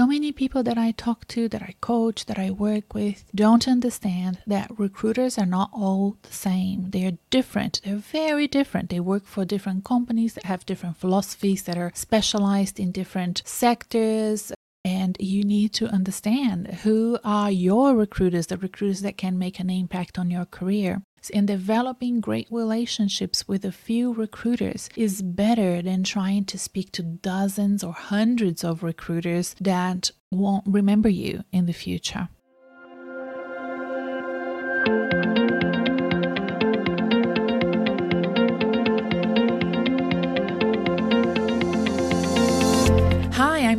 So many people that I talk to, that I coach, that I work with, don't understand that recruiters are not all the same. They are different. They're very different. They work for different companies that have different philosophies, that are specialized in different sectors, and you need to understand who are your recruiters, the recruiters that can make an impact on your career. And developing great relationships with a few recruiters is better than trying to speak to dozens or hundreds of recruiters that won't remember you in the future.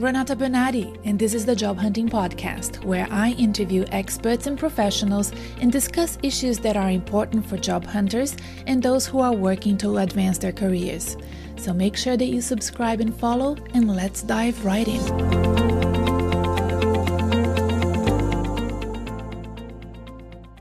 I'm Renata Bernardi, and this is the Job Hunting Podcast, where I interview experts and professionals and discuss issues that are important for job hunters and those who are working to advance their careers. So make sure that you subscribe and follow, and let's dive right in.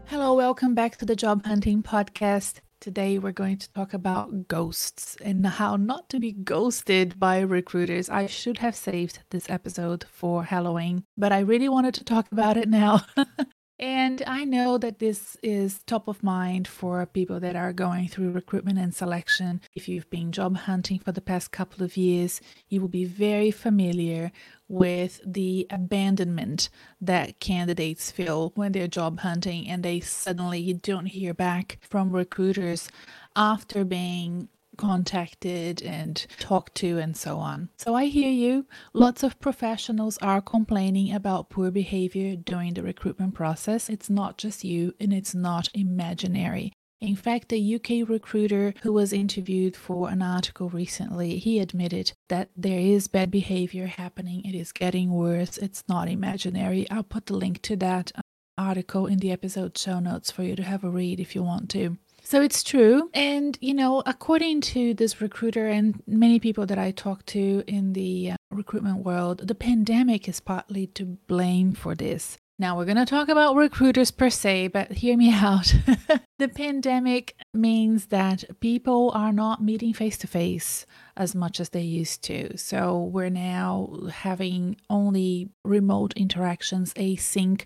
Hello, welcome back to the Job Hunting Podcast. Today, we're going to talk about ghosts and how not to be ghosted by recruiters. I should have saved this episode for Halloween, but I really wanted to talk about it now. And I know that this is top of mind for people that are going through recruitment and selection. If you've been job hunting for the past couple of years, you will be very familiar with the abandonment that candidates feel when they're job hunting and they suddenly don't hear back from recruiters after being contacted and talked to and so on. So I hear you. Lots of professionals are complaining about poor behavior during the recruitment process. It's not just you and it's not imaginary. In fact, a UK recruiter who was interviewed for an article recently, he admitted that there is bad behavior happening. It is getting worse. It's not imaginary. I'll put the link to that article in the episode show notes for you to have a read if you want to. So it's true. And, you know, according to this recruiter and many people that I talk to in the uh, recruitment world, the pandemic is partly to blame for this. Now, we're going to talk about recruiters per se, but hear me out. the pandemic means that people are not meeting face to face as much as they used to. So, we're now having only remote interactions, async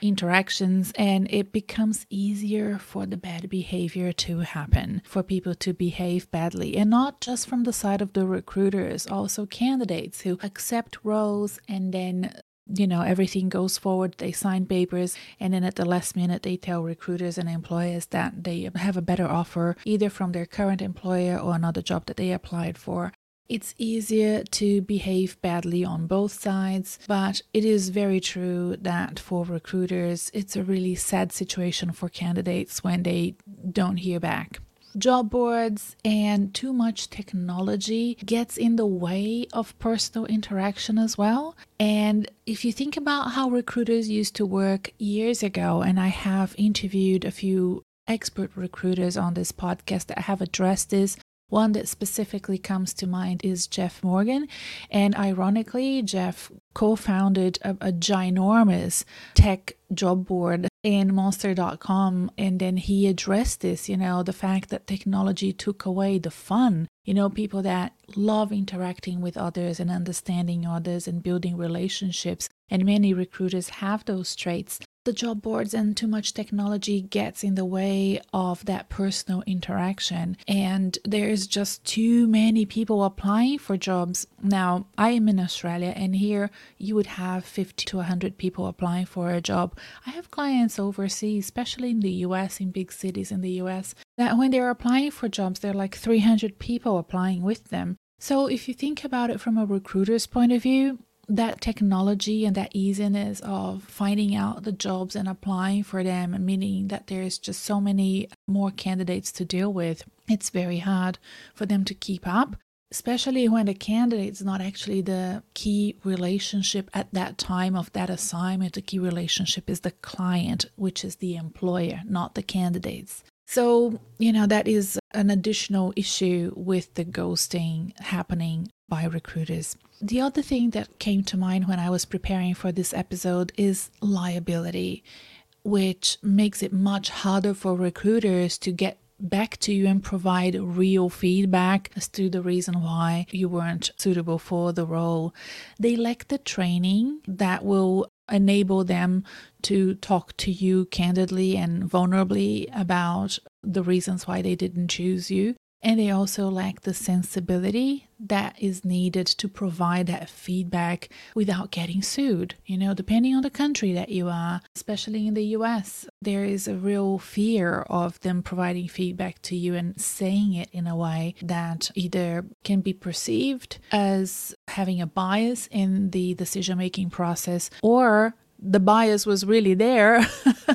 interactions, and it becomes easier for the bad behavior to happen, for people to behave badly. And not just from the side of the recruiters, also candidates who accept roles and then you know, everything goes forward, they sign papers, and then at the last minute, they tell recruiters and employers that they have a better offer either from their current employer or another job that they applied for. It's easier to behave badly on both sides, but it is very true that for recruiters, it's a really sad situation for candidates when they don't hear back job boards and too much technology gets in the way of personal interaction as well. And if you think about how recruiters used to work years ago, and I have interviewed a few expert recruiters on this podcast that have addressed this. One that specifically comes to mind is Jeff Morgan. And ironically, Jeff co founded a, a ginormous tech job board in monster.com and then he addressed this you know the fact that technology took away the fun you know people that love interacting with others and understanding others and building relationships. And many recruiters have those traits the job boards and too much technology gets in the way of that personal interaction. And there's just too many people applying for jobs. Now i am in australia and here you would have 50 to 100 people applying for a job. I have clients overseas especially in the us in big cities in the us that when they're applying for jobs there are like 300 people applying with them. So if you think about it from a recruiter's point of view that technology and that easiness of finding out the jobs and applying for them, meaning that there's just so many more candidates to deal with, it's very hard for them to keep up. Especially when the candidate is not actually the key relationship at that time of that assignment. The key relationship is the client, which is the employer, not the candidates. So, you know, that is an additional issue with the ghosting happening by recruiters. The other thing that came to mind when I was preparing for this episode is liability, which makes it much harder for recruiters to get back to you and provide real feedback as to the reason why you weren't suitable for the role. They lack the training that will enable them to talk to you candidly and vulnerably about the reasons why they didn't choose you. And they also lack the sensibility that is needed to provide that feedback without getting sued. You know, depending on the country that you are, especially in the US, there is a real fear of them providing feedback to you and saying it in a way that either can be perceived as having a bias in the decision making process or the bias was really there.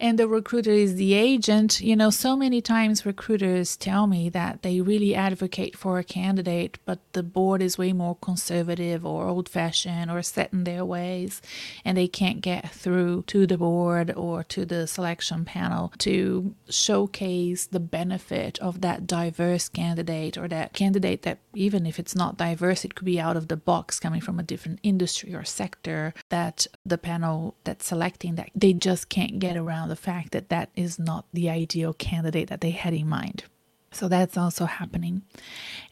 And the recruiter is the agent. You know so many times recruiters tell me that they really advocate for a candidate but the board is way more conservative or old fashioned or set in their ways and they can't get through to the board or to the selection panel to showcase the benefit of that diverse candidate or that candidate that even if it's not diverse it could be out of the box coming from a different industry or sector that the panel that's selecting that they just can't get around the fact that that is not the ideal candidate that they had in mind. So that's also happening.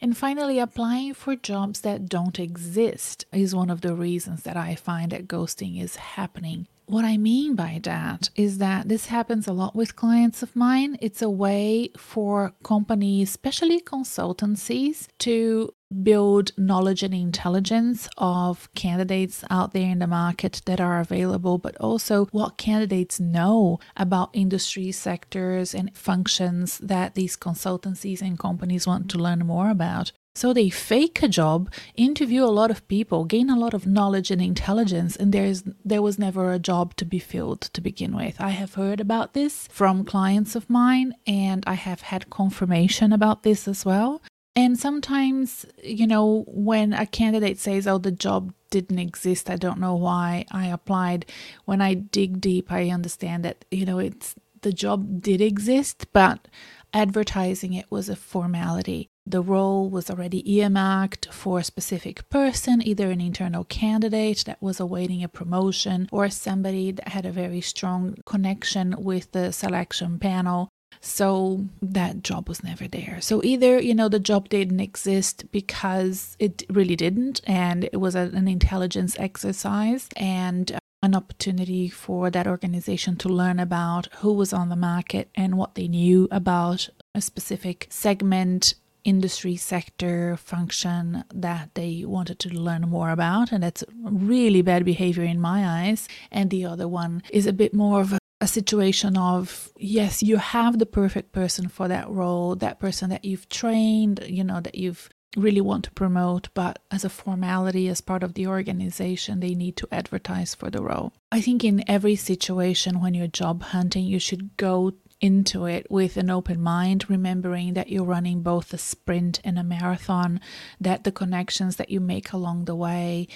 And finally, applying for jobs that don't exist is one of the reasons that I find that ghosting is happening. What I mean by that is that this happens a lot with clients of mine. It's a way for companies, especially consultancies, to build knowledge and intelligence of candidates out there in the market that are available, but also what candidates know about industry sectors and functions that these consultancies and companies want to learn more about. So they fake a job, interview a lot of people, gain a lot of knowledge and intelligence, and there's there was never a job to be filled to begin with. I have heard about this from clients of mine, and I have had confirmation about this as well. And sometimes, you know, when a candidate says, oh, the job didn't exist, I don't know why I applied, when I dig deep, I understand that, you know, it's the job did exist, but advertising it was a formality. The role was already earmarked for a specific person, either an internal candidate that was awaiting a promotion or somebody that had a very strong connection with the selection panel so that job was never there. So either, you know, the job didn't exist because it really didn't, and it was an intelligence exercise and uh, an opportunity for that organization to learn about who was on the market and what they knew about a specific segment industry sector function that they wanted to learn more about and that's really bad behavior in my eyes and the other one is a bit more of a situation of yes you have the perfect person for that role that person that you've trained you know that you've really want to promote but as a formality as part of the organization they need to advertise for the role i think in every situation when you're job hunting you should go into it with an open mind, remembering that you're running both a sprint and a marathon, that the connections that you make along the way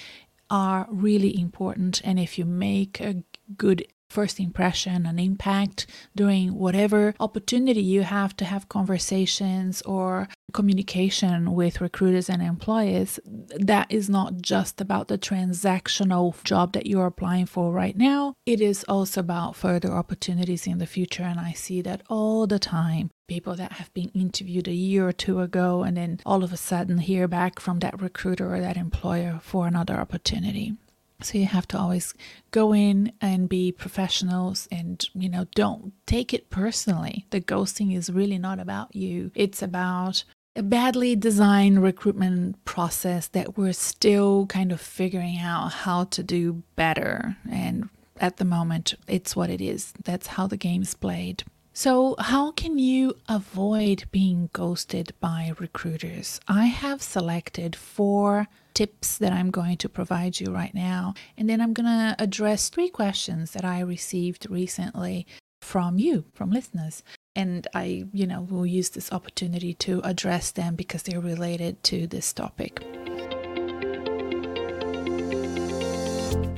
are really important. And if you make a good first impression and impact during whatever opportunity you have to have conversations or communication with recruiters and employers, that is not just about the transactional job that you're applying for right now. It is also about further opportunities in the future. And I see that all the time. People that have been interviewed a year or two ago and then all of a sudden hear back from that recruiter or that employer for another opportunity. So you have to always go in and be professionals and, you know, don't take it personally. The ghosting is really not about you. It's about a badly designed recruitment process that we're still kind of figuring out how to do better. And at the moment, it's what it is. That's how the game's played. So, how can you avoid being ghosted by recruiters? I have selected four tips that I'm going to provide you right now. And then I'm going to address three questions that I received recently from you, from listeners. And I, you know, will use this opportunity to address them because they're related to this topic.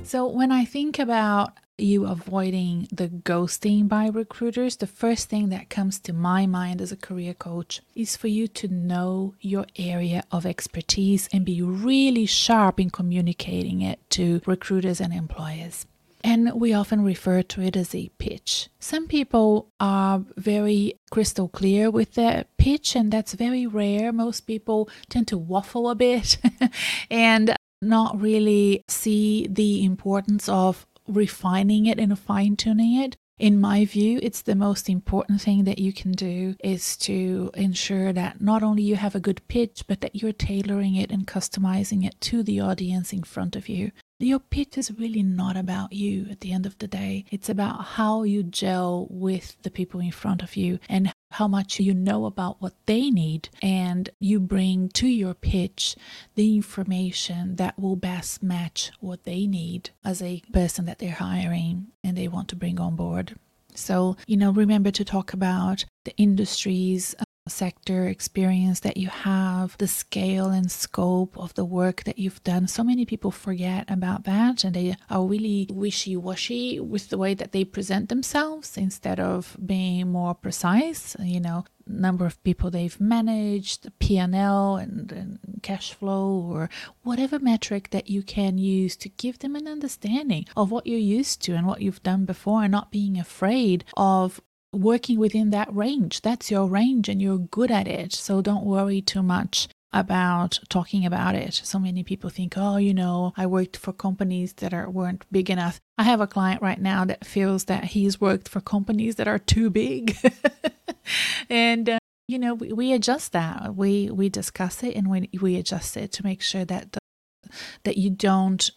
So, when I think about you avoiding the ghosting by recruiters, the first thing that comes to my mind as a career coach is for you to know your area of expertise and be really sharp in communicating it to recruiters and employers. And we often refer to it as a pitch. Some people are very crystal clear with their pitch, and that's very rare. Most people tend to waffle a bit and not really see the importance of refining it and fine tuning it. In my view, it's the most important thing that you can do is to ensure that not only you have a good pitch, but that you're tailoring it and customizing it to the audience in front of you. Your pitch is really not about you at the end of the day. It's about how you gel with the people in front of you and how much you know about what they need. And you bring to your pitch the information that will best match what they need as a person that they're hiring and they want to bring on board. So, you know, remember to talk about the industries sector experience that you have, the scale and scope of the work that you've done. So many people forget about that and they are really wishy washy with the way that they present themselves instead of being more precise. You know, number of people they've managed, P&L and, and cash flow or whatever metric that you can use to give them an understanding of what you're used to and what you've done before and not being afraid of working within that range. That's your range and you're good at it. So don't worry too much about talking about it. So many people think, oh, you know, I worked for companies that are, weren't big enough. I have a client right now that feels that he's worked for companies that are too big. and uh, you know, we, we adjust that. We we discuss it and we we adjust it to make sure that the, that you don't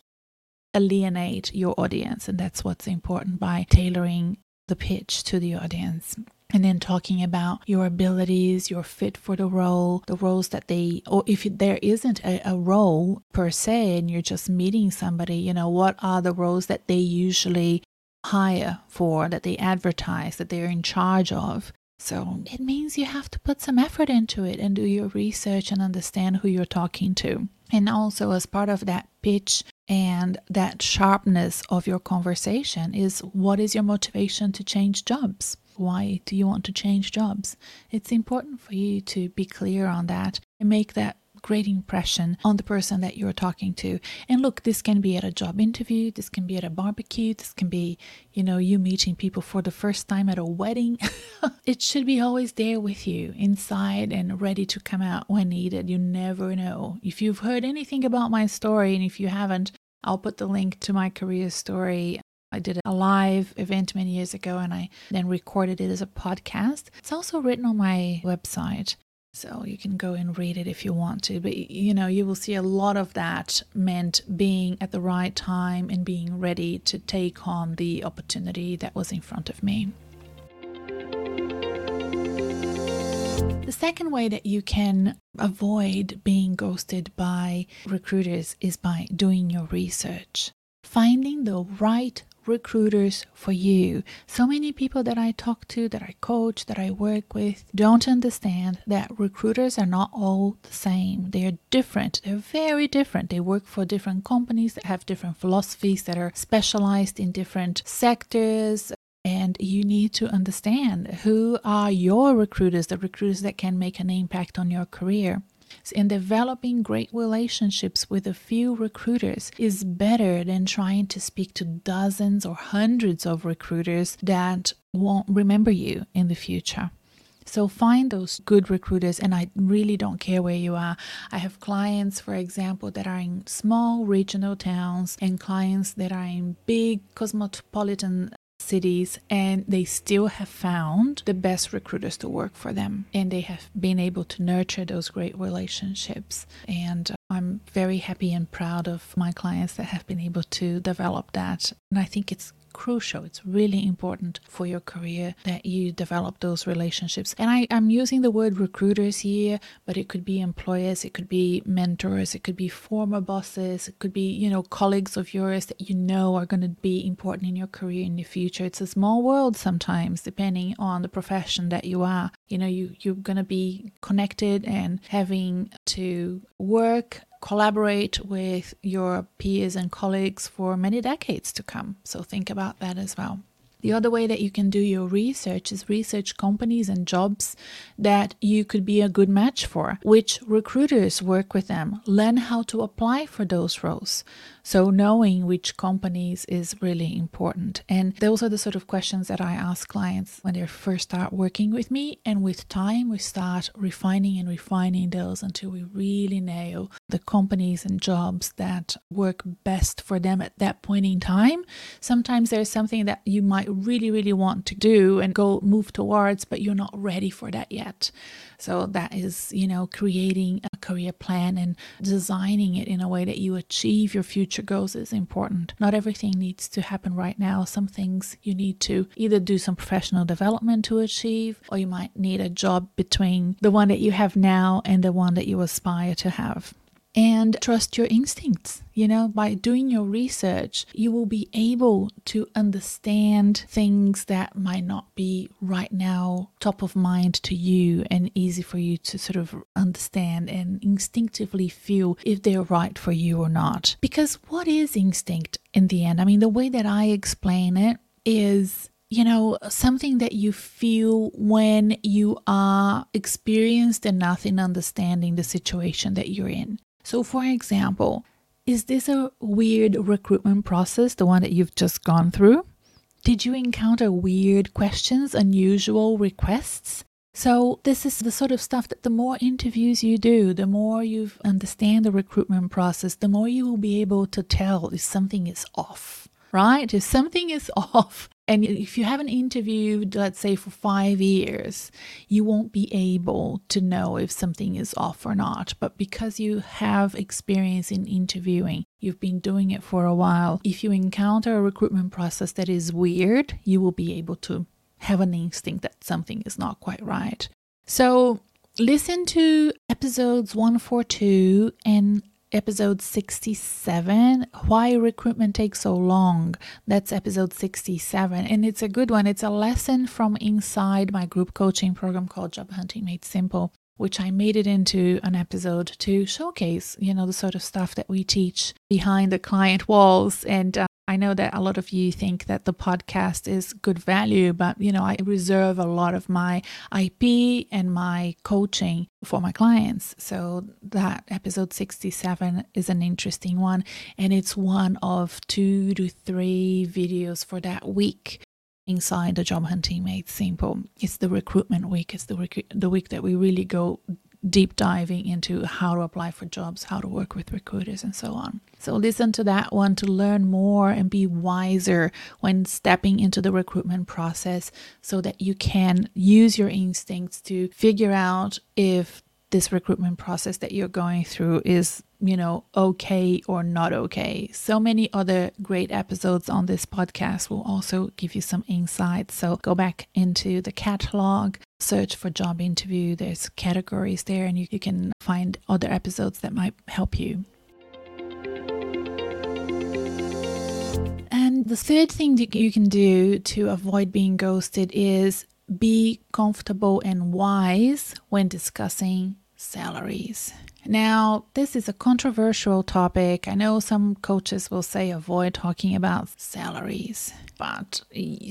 alienate your audience and that's what's important by tailoring the pitch to the audience and then talking about your abilities, your fit for the role, the roles that they, or if there isn't a, a, role per se and you're just meeting somebody, you know, what are the roles that they usually hire for, that they advertise, that they're in charge of. So it means you have to put some effort into it and do your research and understand who you're talking to. And also, as part of that pitch and that sharpness of your conversation, is what is your motivation to change jobs? Why do you want to change jobs? It's important for you to be clear on that and make that great impression on the person that you're talking to. And look, this can be at a job interview, this can be at a barbecue, this can be, you know, you meeting people for the first time at a wedding. it should be always there with you, inside and ready to come out when needed. You never know. If you've heard anything about my story, and if you haven't, I'll put the link to my career story I did a live event many years ago and I then recorded it as a podcast. It's also written on my website. So you can go and read it if you want to. But you know, you will see a lot of that meant being at the right time and being ready to take on the opportunity that was in front of me. The second way that you can avoid being ghosted by recruiters is by doing your research. Finding the right recruiters for you. So many people that I talk to, that I coach, that I work with don't understand that recruiters are not all the same. They're different. They're very different. They work for different companies that have different philosophies that are specialized in different sectors. And you need to understand who are your recruiters, the recruiters that can make an impact on your career in developing great relationships with a few recruiters is better than trying to speak to dozens or hundreds of recruiters that won't remember you in the future. So find those good recruiters, and I really don't care where you are. I have clients, for example, that are in small regional towns and clients that are in big cosmopolitan cities and they still have found the best recruiters to work for them. And they have been able to nurture those great relationships. And uh, I'm very happy and proud of my clients that have been able to develop that. And I think it's crucial. It's really important for your career that you develop those relationships. And I, I'm using the word recruiters here, but it could be employers, it could be mentors, it could be former bosses, it could be, you know, colleagues of yours that you know are going to be important in your career in the future. It's a small world sometimes, depending on the profession that you are. You know, you, you're going to be connected and having to work collaborate with your peers and colleagues for many decades to come. So think about that as well. The other way that you can do your research is research companies and jobs that you could be a good match for, which recruiters work with them, learn how to apply for those roles. So, knowing which companies is really important. And those are the sort of questions that I ask clients when they first start working with me. And with time, we start refining and refining those until we really nail the companies and jobs that work best for them at that point in time. Sometimes there's something that you might really, really want to do and go move towards, but you're not ready for that yet. So, that is, you know, creating a career plan and designing it in a way that you achieve your future goals is important. Not everything needs to happen right now. Some things you need to either do some professional development to achieve, or you might need a job between the one that you have now and the one that you aspire to have and trust your instincts. You know, by doing your research, you will be able to understand things that might not be right now top of mind to you and easy for you to sort of understand and instinctively feel if they're right for you or not. Because what is instinct in the end? I mean, the way that I explain it is you know, something that you feel when you are experienced enough in understanding the situation that you're in. So, for example, is this a weird recruitment process, the one that you've just gone through? Did you encounter weird questions, unusual requests? So, this is the sort of stuff that the more interviews you do, the more you understand the recruitment process, the more you will be able to tell if something is off, right? If something is off, and if you haven't interviewed, let's say, for five years, you won't be able to know if something is off or not. But because you have experience in interviewing, you've been doing it for a while, if you encounter a recruitment process that is weird, you will be able to have an instinct that something is not quite right. So, listen to episodes 142 and episode 67 why recruitment takes so long that's episode 67 and it's a good one it's a lesson from inside my group coaching program called job hunting made simple which I made it into an episode to showcase, you know, the sort of stuff that we teach behind the client walls. And uh, I know that a lot of you think that the podcast is good value, but you know, I reserve a lot of my IP and my coaching for my clients. So that episode 67 is an interesting one and it's one of 2 to 3 videos for that week inside the job hunting made simple. It's the recruitment week. It's the rec- the week that we really go deep diving into how to apply for jobs, how to work with recruiters, and so on. So, listen to that one to learn more and be wiser when stepping into the recruitment process so that you can use your instincts to figure out if this recruitment process that you're going through is, you know, okay or not okay. So many other great episodes on this podcast will also give you some insight. So go back into the catalog, search for job interview. There's categories there, and you, you can find other episodes that might help you. And the third thing that you can do to avoid being ghosted is be comfortable and wise when discussing salaries. Now, this is a controversial topic. I know some coaches will say avoid talking about salaries, but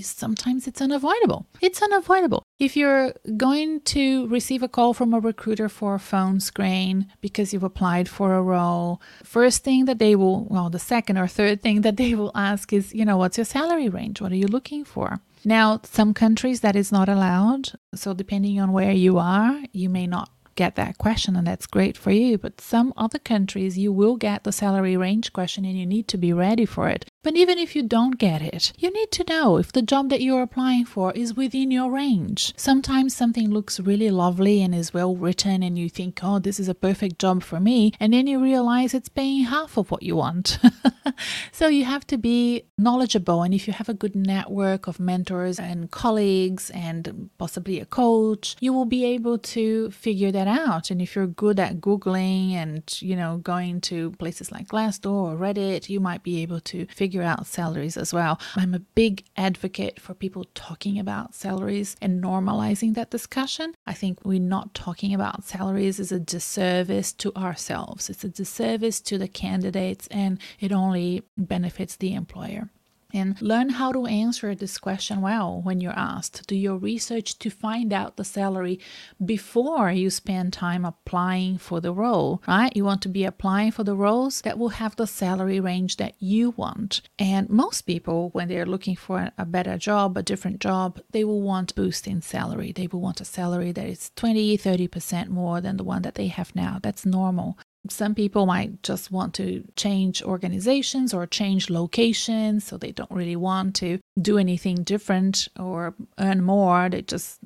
sometimes it's unavoidable. It's unavoidable. If you're going to receive a call from a recruiter for a phone screen because you've applied for a role, first thing that they will, well, the second or third thing that they will ask is, you know, what's your salary range? What are you looking for? Now, some countries that is not allowed. So, depending on where you are, you may not get that question, and that's great for you. But some other countries, you will get the salary range question, and you need to be ready for it. But even if you don't get it, you need to know if the job that you're applying for is within your range. Sometimes something looks really lovely and is well written, and you think, oh, this is a perfect job for me. And then you realize it's paying half of what you want. so you have to be knowledgeable. And if you have a good network of mentors and colleagues and possibly a coach, you will be able to figure that out. And if you're good at Googling and, you know, going to places like Glassdoor or Reddit, you might be able to figure figure out salaries as well. I'm a big advocate for people talking about salaries and normalizing that discussion. I think we're not talking about salaries is a disservice to ourselves. It's a disservice to the candidates and it only benefits the employer. And learn how to answer this question well when you're asked. Do your research to find out the salary before you spend time applying for the role, right? You want to be applying for the roles that will have the salary range that you want. And most people, when they're looking for a better job, a different job, they will want boost in salary. They will want a salary that is 20, 30% more than the one that they have now. That's normal. Some people might just want to change organizations or change locations, so they don't really want to do anything different or earn more. They just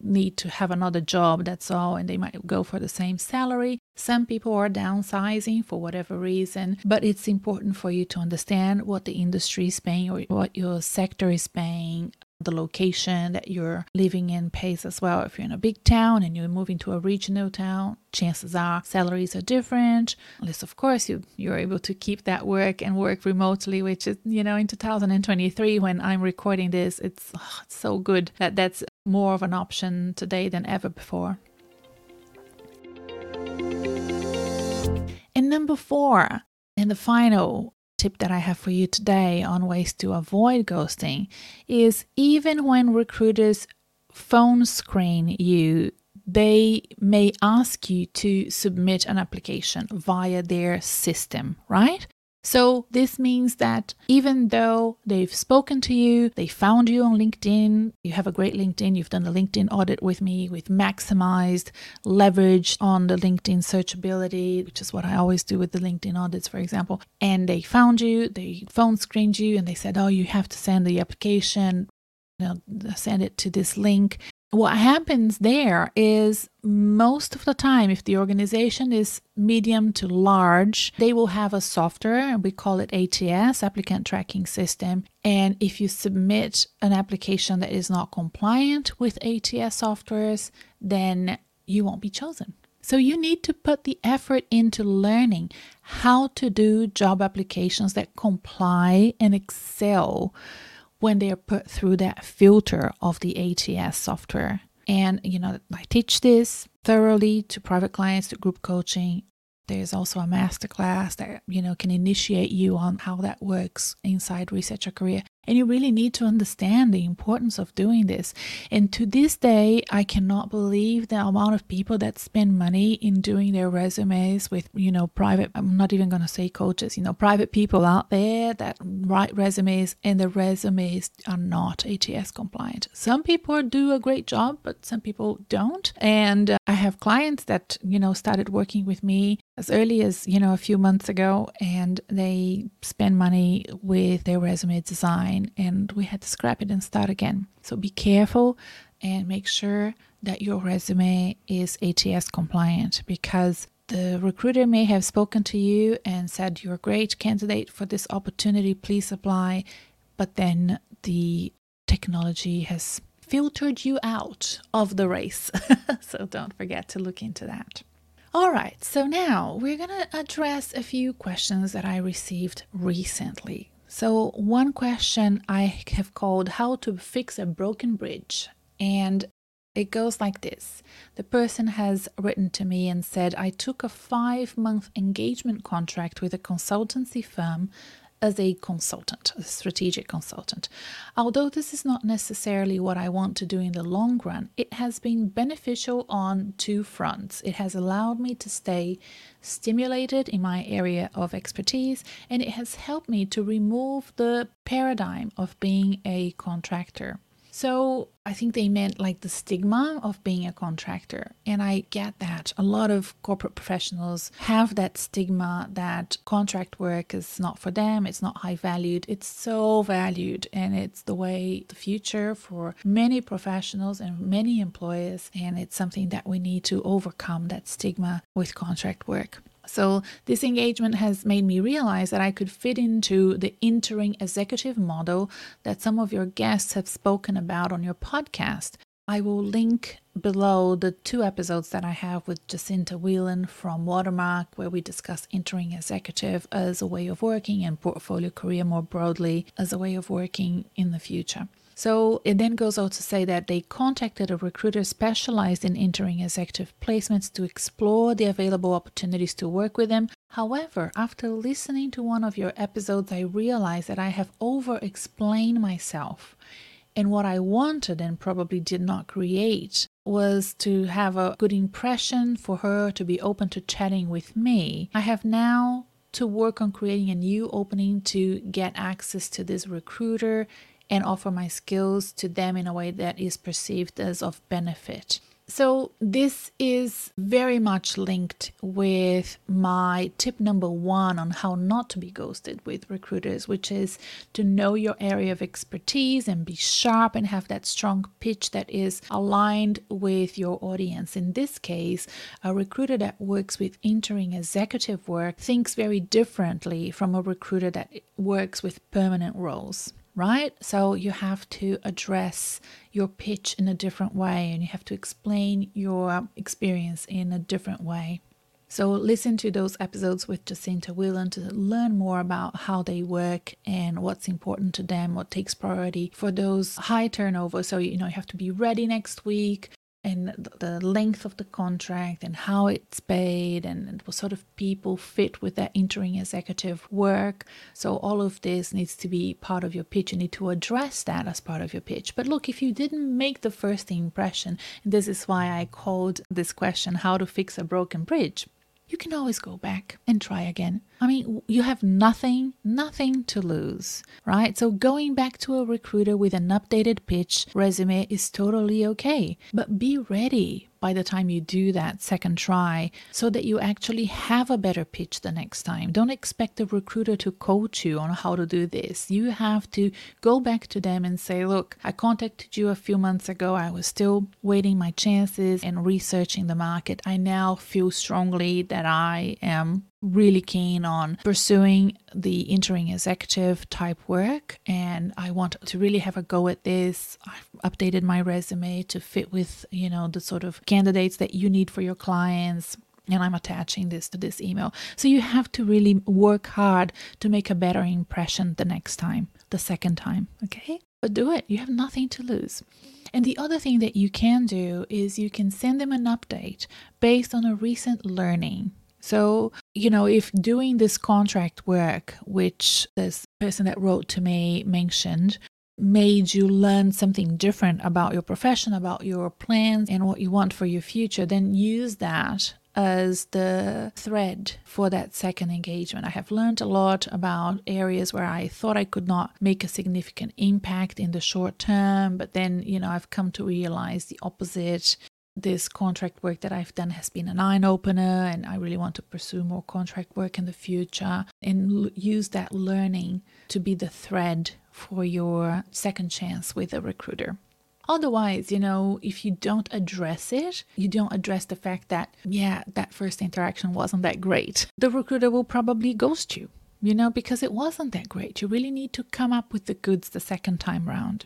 need to have another job, that's all, and they might go for the same salary. Some people are downsizing for whatever reason, but it's important for you to understand what the industry is paying or what your sector is paying the location that you're living in pays as well. If you're in a big town and you're moving to a regional town, chances are salaries are different. Unless, of course, you, you're able to keep that work and work remotely, which is, you know, in 2023, when I'm recording this, it's, oh, it's so good that that's more of an option today than ever before. And number four, and the final tip that I have for you today on ways to avoid ghosting is even when recruiters phone screen you, they may ask you to submit an application via their system, right? So, this means that even though they've spoken to you, they found you on LinkedIn, you have a great LinkedIn, you've done the LinkedIn audit with me, with maximized leverage on the LinkedIn searchability, which is what I always do with the LinkedIn audits, for example. And they found you, they phone screened you, and they said, Oh, you have to send the application you know, send it to this link what happens there is most of the time, if the organization is medium to large, they will have a software, we call it ATS, applicant tracking system. And if you submit an application that is not compliant with ATS softwares, then you won't be chosen. So you need to put the effort into learning how to do job applications that comply and excel when they are put through that filter of the ATS software. And, you know, I teach this thoroughly to private clients, to group coaching. There's also a masterclass that, you know, can initiate you on how that works inside Reset Your Career. And you really need to understand the importance of doing this. And to this day, I cannot believe the amount of people that spend money in doing their resumes with, you know, private, I'm not even going to say coaches, you know, private people out there that write resumes and the resumes are not ATS compliant. Some people do a great job, but some people don't. And uh, I have clients that, you know, started working with me as early as, you know, a few months ago and they spend money with their resume design and we had to scrap it and start again. So be careful and make sure that your resume is ATS compliant because the recruiter may have spoken to you and said you're a great candidate for this opportunity, please apply, but then the technology has filtered you out of the race. so don't forget to look into that. All right, so now we're going to address a few questions that I received recently. So, one question I have called How to Fix a Broken Bridge. And it goes like this The person has written to me and said, I took a five month engagement contract with a consultancy firm as a consultant, a strategic consultant. Although this is not necessarily what I want to do in the long run, it has been beneficial on two fronts. It has allowed me to stay stimulated in my area of expertise, and it has helped me to remove the paradigm of being a contractor. So I think they meant like the stigma of being a contractor. And I get that. A lot of corporate professionals have that stigma that contract work is not for them, it's not high valued. It's so valued, and it's the way the future for many professionals and many employers. And it's something that we need to overcome that stigma with contract work. So, this engagement has made me realize that I could fit into the interim executive model that some of your guests have spoken about on your podcast. I will link below the two episodes that I have with Jacinta Whelan from Watermark, where we discuss interim executive as a way of working and portfolio career more broadly as a way of working in the future. So it then goes on to say that they contacted a recruiter specialized in interim executive placements to explore the available opportunities to work with them However, after listening to one of your episodes, I realized that I have over explained myself. And what I wanted and probably did not create was to have a good impression for her to be open to chatting with me. I have now to work on creating a new opening to get access to this recruiter and offer my skills to them in a way that is perceived as of benefit. So, this is very much linked with my tip number one on how not to be ghosted with recruiters, which is to know your area of expertise and be sharp and have that strong pitch that is aligned with your audience. In this case, a recruiter that works with interim executive work thinks very differently from a recruiter that works with permanent roles right? So you have to address your pitch in a different way and you have to explain your experience in a different way. So listen to those episodes with Jacinta Whelan to learn more about how they work and what's important to them, what takes priority for those high turnover. So you know you have to be ready next week and the length of the contract and how it's paid and what sort of people fit with that interim executive work. So all of this needs to be part of your pitch. You need to address that as part of your pitch. But look, if you didn't make the first impression, this is why I called this question how to fix a broken bridge you can always go back and try again. I mean, you have nothing, nothing to lose, right? So going back to a recruiter with an updated pitch resume is totally okay. But be ready by the time you do that second try so that you actually have a better pitch the next time. Don't expect the recruiter to coach you on how to do this. You have to go back to them and say, Look, I contacted you a few months ago. I was still waiting my chances and researching the market. I now feel strongly that I am really keen on pursuing the interim executive type work and I want to really have a go at this. I've updated my resume to fit with, you know, the sort of candidates that you need for your clients and I'm attaching this to this email. So you have to really work hard to make a better impression the next time, the second time, okay? But do it. You have nothing to lose. And the other thing that you can do is you can send them an update based on a recent learning so, you know, if doing this contract work, which this person that wrote to me mentioned, made you learn something different about your profession, about your plans, and what you want for your future, then use that as the thread for that second engagement. I have learned a lot about areas where I thought I could not make a significant impact in the short term, but then, you know, I've come to realize the opposite this contract work that I've done has been an eye opener, and I really want to pursue more contract work in the future and l- use that learning to be the thread for your second chance with a recruiter. Otherwise, you know, if you don't address it, you don't address the fact that, yeah, that first interaction wasn't that great, the recruiter will probably ghost you, you know, because it wasn't that great. You really need to come up with the goods the second time round.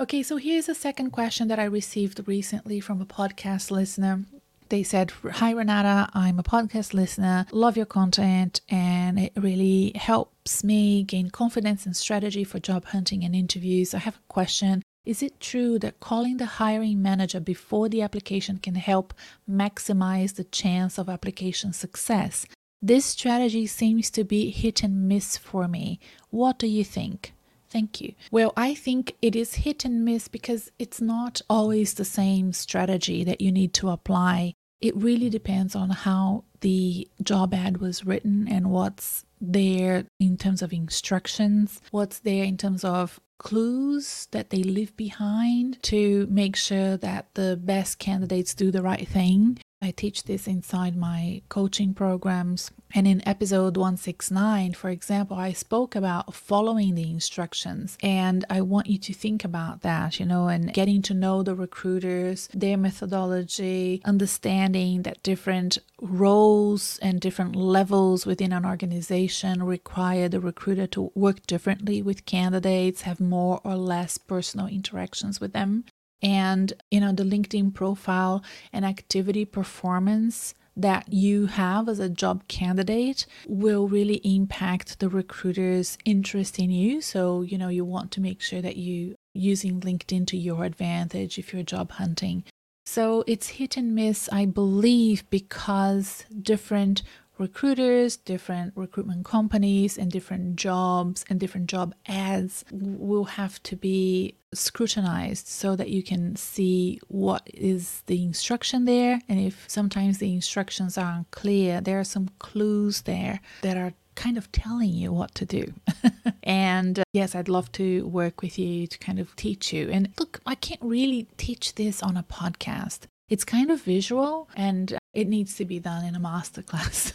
Okay, so here's a second question that I received recently from a podcast listener. They said, Hi Renata, I'm a podcast listener, love your content, and it really helps me gain confidence and strategy for job hunting and interviews. I have a question. Is it true that calling the hiring manager before the application can help maximize the chance of application success? This strategy seems to be hit and miss for me. What do you think? Thank you. Well, I think it is hit and miss because it's not always the same strategy that you need to apply. It really depends on how the job ad was written and what's there in terms of instructions, what's there in terms of clues that they leave behind to make sure that the best candidates do the right thing. I teach this inside my coaching programs. And in episode 169, for example, I spoke about following the instructions. And I want you to think about that, you know, and getting to know the recruiters, their methodology, understanding that different roles and different levels within an organization require the recruiter to work differently with candidates, have more or less personal interactions with them and you know the linkedin profile and activity performance that you have as a job candidate will really impact the recruiter's interest in you. So you know you want to make sure that you using linkedin to your advantage if you're job hunting. So it's hit and miss i believe because different recruiters, different recruitment companies, and different jobs and different job ads will have to be scrutinized so that you can see what is the instruction there. And if sometimes the instructions are unclear, there are some clues there that are kind of telling you what to do. and uh, yes, I'd love to work with you to kind of teach you. And look, I can't really teach this on a podcast. It's kind of visual and it needs to be done in a masterclass.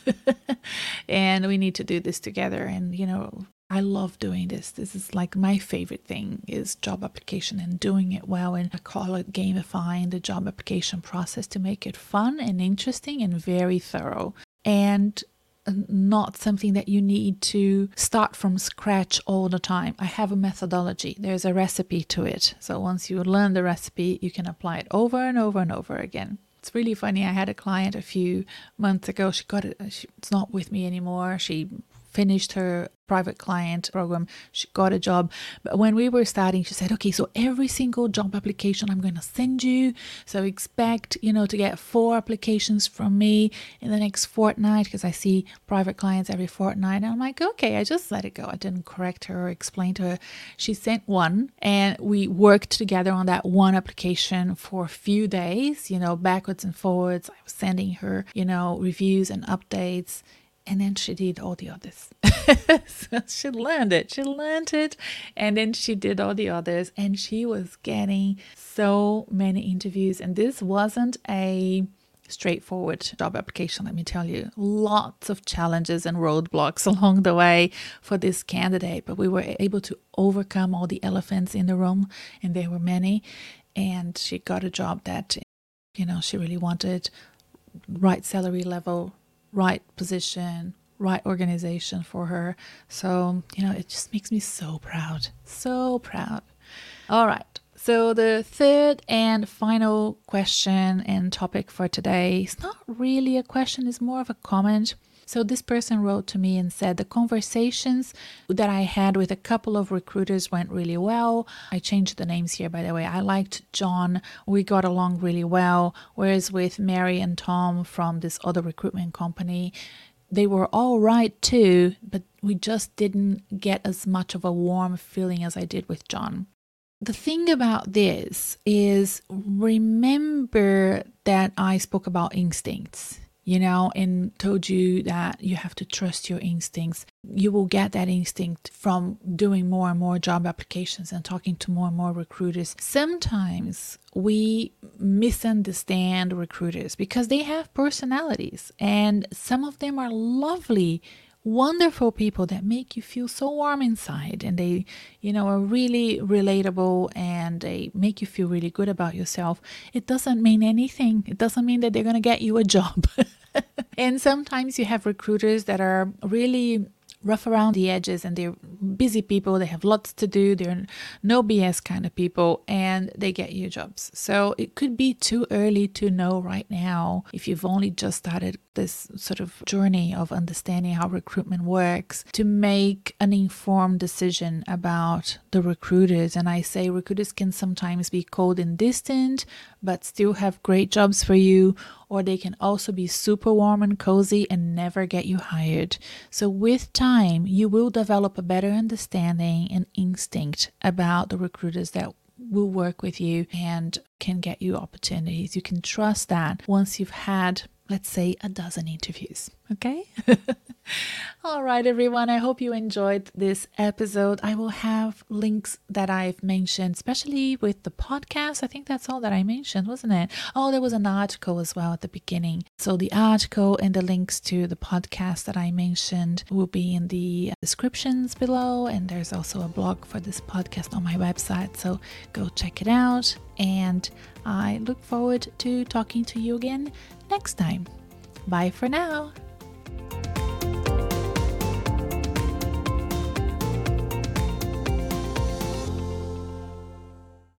and we need to do this together. And, you know, I love doing this. This is like my favorite thing is job application and doing it well. And I call it gamifying the job application process to make it fun and interesting and very thorough. And uh, not something that you need to start from scratch all the time. I have a methodology, there's a recipe to it. So once you learn the recipe, you can apply it over and over and over again. It's really funny. I had a client a few months ago. She got it, it's not with me anymore. She finished her private client program. She got a job. But when we were starting, she said, okay, so every single job application I'm going to send you. So expect, you know, to get four applications from me in the next fortnight because I see private clients every fortnight. And I'm like, okay, I just let it go. I didn't correct her or explain to her. She sent one and we worked together on that one application for a few days, you know, backwards and forwards. I was sending her, you know, reviews and updates and then she did all the others. so she learned it. She learned it. And then she did all the others. And she was getting so many interviews. And this wasn't a straightforward job application, let me tell you. Lots of challenges and roadblocks along the way for this candidate. But we were able to overcome all the elephants in the room. And there were many. And she got a job that, you know, she really wanted right salary level right position, right organization for her. So, you know, it just makes me so proud. So proud. All right. So, the third and final question and topic for today is not really a question, it's more of a comment. So this person wrote to me and said the conversations that I had with a couple of recruiters went really well. I changed the names here, by the way. I liked John. We got along really well. Whereas with Mary and Tom from this other recruitment company, they were all right too, but we just didn't get as much of a warm feeling as I did with John. The thing about this is remember that I spoke about instincts you know, and told you that you have to trust your instincts. You will get that instinct from doing more and more job applications and talking to more and more recruiters. Sometimes we misunderstand recruiters because they have personalities, and some of them are lovely wonderful people that make you feel so warm inside and they you know are really relatable and they make you feel really good about yourself. It doesn't mean anything. It doesn't mean that they're going to get you a job. And sometimes you have recruiters that are really rough around the edges and they're busy people. They have lots to do. They're no bs kind of people and they get you jobs. So it could be too early to know right now if you've only just started this sort of journey of understanding how recruitment works to make an informed decision about the recruiters. And I say recruiters can sometimes be cold and distant, but still have great jobs for you, or they can also be super warm and cozy and never get you hired. So, with time, you will develop a better understanding and instinct about the recruiters that will work with you and can get you opportunities. You can trust that once you've had let's say, a dozen interviews. Okay? All right, everyone. I hope you enjoyed this episode. I will have links that I've mentioned, especially with the podcast. I think that's all that I mentioned, wasn't it? Oh, there was an article as well at the beginning. So the article and the links to the podcast that I mentioned will be in the descriptions below. And there's also a blog for this podcast on my website. So go check it out. And I look forward to talking to you again next time. Bye for now.